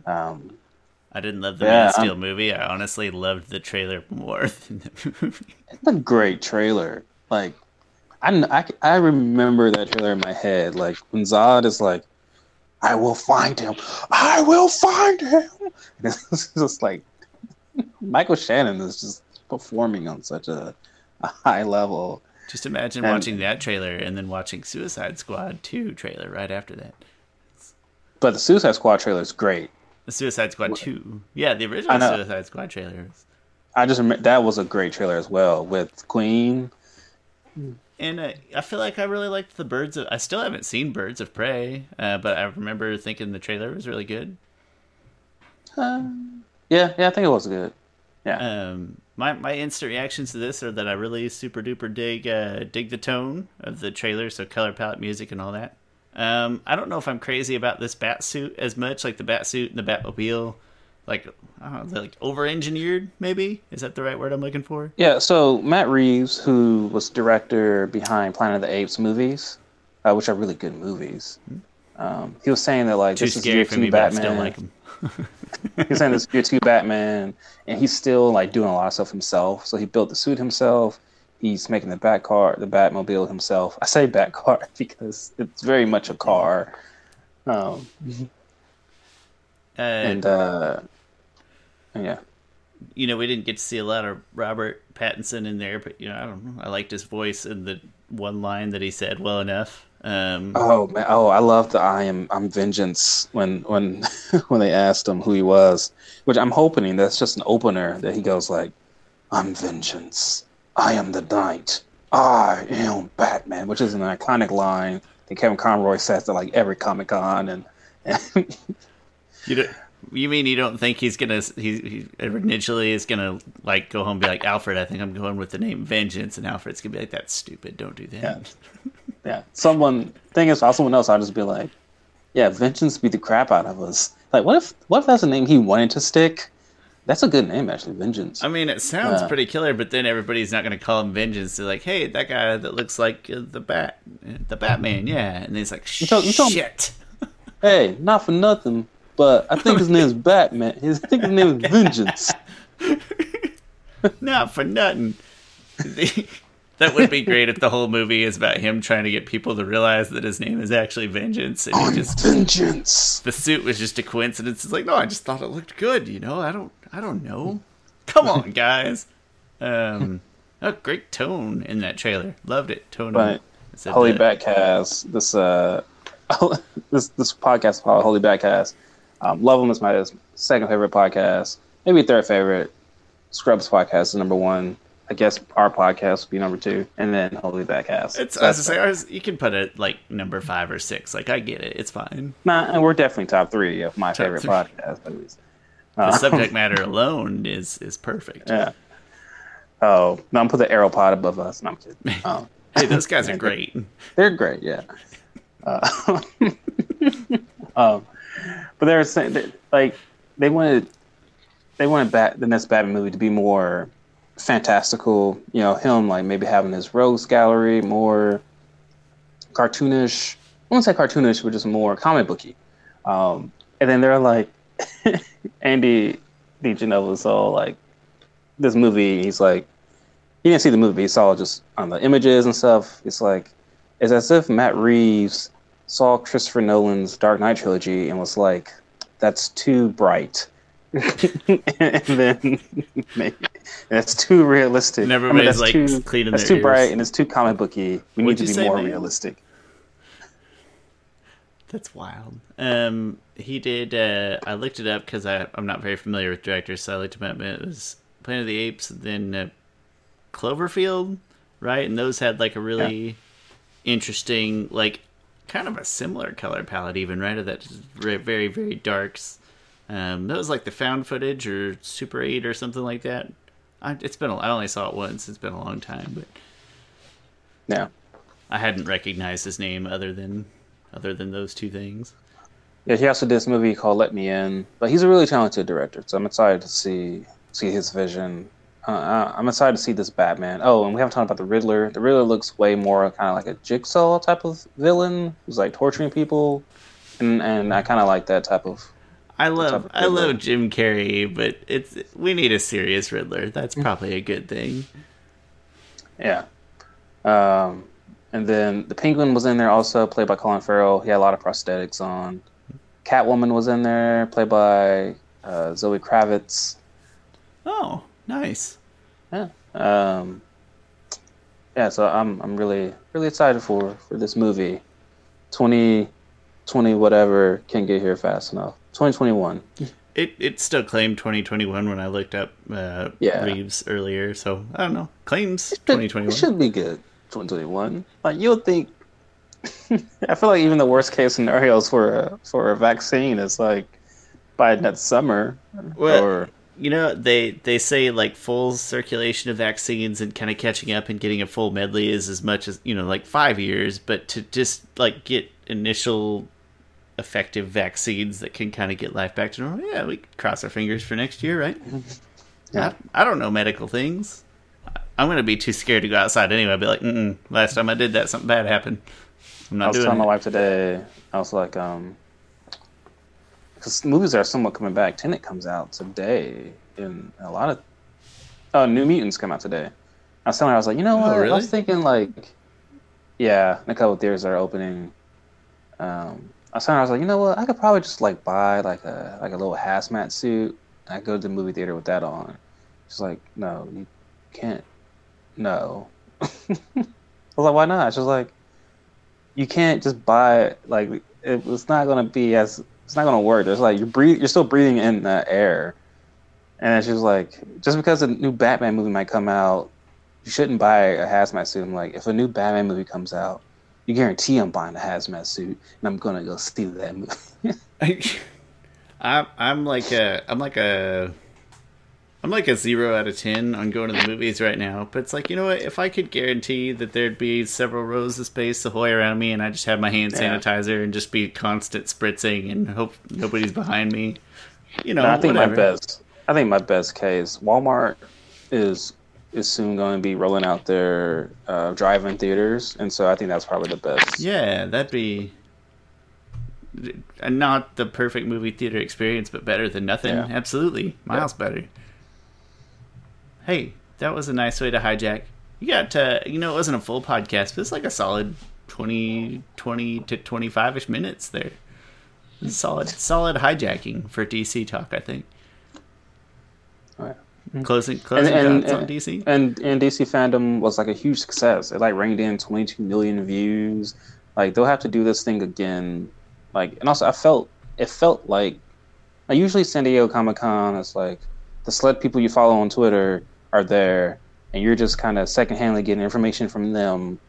Um, I didn't love the Yeah, Man of I'm- Steel movie. I honestly loved the trailer more [LAUGHS] than the movie. it's a great trailer. Like, I, I, I remember that trailer in my head. Like when Zod is like, "I will find him. I will find him." [LAUGHS] And it's just like [LAUGHS] Michael Shannon is just performing on such a, a high level. Just imagine And- watching that trailer and then watching Suicide Squad 2 trailer right after that. But the Suicide Squad trailer is great. The Suicide Squad 2. Yeah, the original. Suicide Squad trailers. I just remember that was a great trailer as well with Queen. And uh, I feel like I really liked the Birds of. I still haven't seen Birds of Prey, uh, but I remember thinking the trailer was really good. Uh, yeah, yeah, I think it was good. Yeah, Um, my my instant reactions to this are that I really super duper dig uh, dig the tone of the trailer, so color palette, music, and all that. Um, I don't know if I'm crazy about this bat suit as much, like the bat suit and the Batmobile, like I don't know, like over engineered. Maybe is that the right word I'm looking for? yeah. So Matt Reeves, who was director behind Planet of the Apes movies, uh, which are really good movies, um, he was saying that like Too this is year two Batman. like them. [LAUGHS] He's saying this is year two Batman, and he's still like doing a lot of stuff himself. So he built the suit himself. He's making the bat car, the Batmobile himself. I say bat car [LAUGHS] because it's very much a car. Um, Uh, and uh, yeah, you know, we didn't get to see a lot of Robert Pattinson in there, but you know, I don't know. I liked his voice and the one line that he said well enough. Um, Oh man! Oh, I love the "I am I'm vengeance" when when [LAUGHS] when they asked him who he was, which I'm hoping that's just an opener that he goes like, "I'm vengeance. I am the night. I am Batman," which is an iconic line that Kevin Conroy says at like every Comic Con, and, and [LAUGHS] You you mean you don't think he's gonna he, he initially is gonna like go home and be like Alfred? I think I'm going with the name Vengeance, and Alfred's gonna be like, "That's stupid. Don't do that." Yeah. yeah, someone thing is, someone else, I'll just be like, "Yeah, vengeance beat the crap out of us." Like, what if what if that's a name he wanted to stick? That's a good name, actually, vengeance. I mean, it sounds Yeah. pretty killer, but then everybody's not gonna call him Vengeance. They're like, "Hey, that guy that looks like uh, the Bat, the Batman, yeah," and he's like, told- you told- "Shit." [LAUGHS] Hey, not for nothing, but I think his name is Batman. His, I think his name is [LAUGHS] Vengeance. [LAUGHS] Not for nothing. That would be great if the whole movie is about him trying to get people to realize that his name is actually Vengeance, and he just Vengeance. the suit was just a coincidence. It's like, no, I just thought it looked good. You know, I don't, I don't know. Come on, [LAUGHS] guys. Um, oh, great tone in that trailer. Loved it. Tone. Right. said Holy that. Backcast. This uh, [LAUGHS] this this podcast is called Holy Backcast. Um, Love 'em is my second favorite podcast. Maybe third favorite. Scrubs podcast is number one. I guess our podcast would be number two, and then Holy Backcast. It's So as I say, ours, you can put it like number five or six. Like I get it. It's fine. Nah, and we're definitely top three of my favorite three. podcasts, at least. The subject [LAUGHS] matter alone is is perfect. Yeah. Oh, no, I'm put the Aeropod above us. No, I'm kidding. [LAUGHS] Um, Hey, those guys are [LAUGHS] great. They're great, yeah. Uh, um, but they were saying that, like they wanted they wanted Bat, the next Batman movie to be more fantastical. You know, him like maybe having his rogues gallery more cartoonish. I won't say cartoonish, but just more comic booky. Um, and then they're like, [LAUGHS] Andy DiGenovo was all like, this movie. He's like, he didn't see the movie. He saw just on the images and stuff. It's like it's as if Matt Reeves saw Christopher Nolan's Dark Knight trilogy and was like, "That's too bright," [LAUGHS] and then [LAUGHS] maybe that's too realistic. And I mean, that's like, too, That's too bright and it's too comic booky. We What'd need to be say, more man? realistic. That's wild. Um, he did. Uh, I looked it up because I'm not very familiar with directors, so I looked him up. It was Planet of the Apes, then uh, Cloverfield, right? And those had like a really interesting, like kind of a similar color palette, even right? Of that very, very, very darks. Um, that was like the found footage or Super Eight or something like that. I, it's been. A, I only saw it once. It's been a long time, but Yeah. I hadn't recognized his name other than other than those two things. Yeah, he also did this movie called Let Me In, but he's a really talented director, so I'm excited to see see his vision. Uh, I'm excited to see this Batman. Oh, and we haven't talked about the Riddler. The Riddler looks way more kind of like a Jigsaw type of villain, who's like torturing people, and and I kind of like that type of. I love I love Jim Carrey, but it's we need a serious Riddler. That's probably a good thing. Yeah. Um, and then the Penguin was in there also, played by Colin Farrell. He had a lot of prosthetics on. Catwoman was in there, played by uh, Zoe Kravitz. Oh, nice. Yeah. Um, yeah, so I'm I'm really really excited for for this movie. 2020 whatever can get here fast enough. 2021. It it still claimed 2021 when I looked up uh, Yeah. Reeves earlier, so I don't know. Claims It 2021. should be good. 2021. Like you'll think. [LAUGHS] I feel like even the worst case scenarios for a for a vaccine is like by next summer Well, or you know they they say like full circulation of vaccines and kind of catching up and getting a full medley is as much as you know like five years, but to just like get initial effective vaccines that can kind of get life back to normal. Yeah, we cross our fingers for next year, right? Yeah. I, I don't know medical things. I'm gonna be too scared to go outside anyway. I'll be like, Mm-mm, last time I did that, something bad happened. I'm not. I was telling my wife today. I was like, um, because movies are somewhat coming back. Tenet comes out today, and a lot of oh, New Mutants come out today. I was telling her, I was like, you know Oh, what? I was thinking like, yeah, a couple theaters are opening. Um, I was I was like, you know what? I could probably just like buy like a like a little hazmat suit. And I go to the movie theater with that on. She's like, no, you can't. No. [LAUGHS] I was like, why not? She's like, you can't just buy like it, it's not gonna be as it's not gonna work. There's like you're breathe, you're still breathing in the air. And she was like, just because a new Batman movie might come out, you shouldn't buy a hazmat suit. I'm like, if a new Batman movie comes out, you guarantee I'm buying a hazmat suit and I'm gonna go see that movie. [LAUGHS] I'm I'm like a I'm like a I'm like a zero out of ten on going to the movies right now. But it's like you know what? If I could guarantee that there'd be several rows of space ahoy around me, and I just have my hand Yeah. sanitizer and just be constant spritzing and hope nobody's behind me, you know, No, I think whatever. my best. I think my best case. Walmart is is soon going to be rolling out their uh, drive-in theaters, and so I think that's probably the best. Yeah, that'd be not the perfect movie theater experience, but better than nothing. Absolutely, miles better. Hey, that was a nice way to hijack You got, uh, you know, it wasn't a full podcast, but it's like a solid 20, 20 to 25 ish minutes there. Solid, solid hijacking for DC talk, I think. Mm-hmm. Closing, closing and, and, on DC. and and DC fandom was like a huge success. It like reined in 22 million views. Like they'll have to do this thing again. Like and also I felt it felt like like usually San Diego Comic Con is like the select people you follow on Twitter are there and you're just kind of secondhandly getting information from them.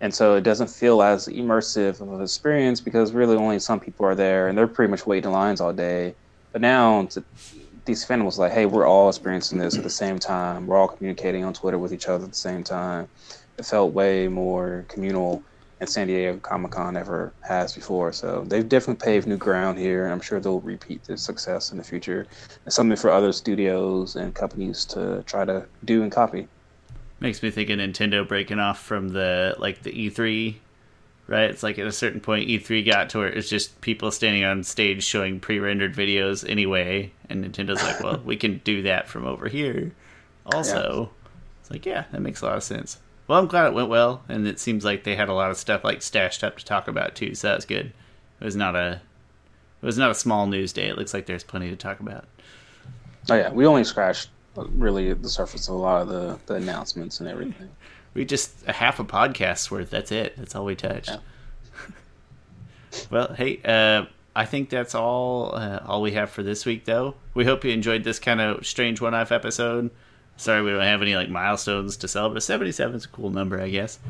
And so it doesn't feel as immersive of an experience because really only some people are there and they're pretty much waiting in lines all day. But now to, DC fandom was like, hey, we're all experiencing this at the same time. We're all communicating on Twitter with each other at the same time. It felt way more communal and San Diego Comic Con ever has before. So they've definitely paved new ground here, and I'm sure they'll repeat this success in the future. It's something for other studios and companies to try to do and copy. Makes me think of Nintendo breaking off from the like the E3, right? It's like at a certain point E3 got to where it's just people standing on stage showing pre-rendered videos anyway, and Nintendo's like, well, we can do that from over here. Also, it's like, yeah, that makes a lot of sense. Well, I'm glad it went well, and it seems like they had a lot of stuff like stashed up to talk about too, so that's good. It was not a it was not a small news day. It looks like there's plenty to talk about. Oh yeah, we only scratched really the surface of a lot of the, the announcements and everything. We just a half a podcast's worth. That's it. That's all we touched. Yeah. [LAUGHS] well, hey, uh, I think that's all uh, all we have for this week, though. We hope you enjoyed this kind of strange one-off episode. Sorry, we don't have any like milestones to celebrate. Seventy-seven is a cool number, I guess.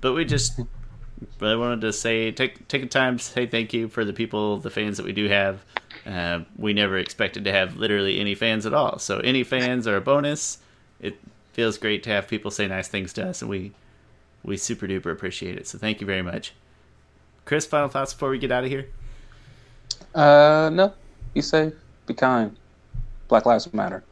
But we just [LAUGHS] really wanted to say take take a time to say thank you for the people, the fans that we do have. Uh, we never expected to have literally any fans at all. So any fans are a bonus. It feels great to have people say nice things to us, and we we super duper appreciate it. So thank you very much. Chris, final thoughts before we get out of here? Uh, no, be safe, be kind. Black Lives Matter.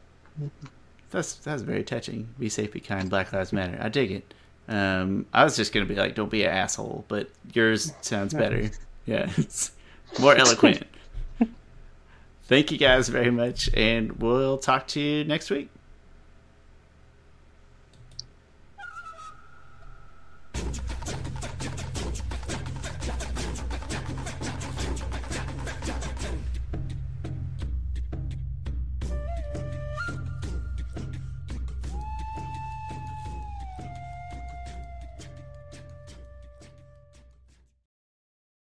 That's that's very touching. Be safe, be kind. Black Lives Matter. I dig it. Um, I was just gonna be like, don't be an asshole, but yours sounds better. [LAUGHS] Yeah, it's more eloquent. [LAUGHS] Thank you guys very much, and we'll talk to you next week.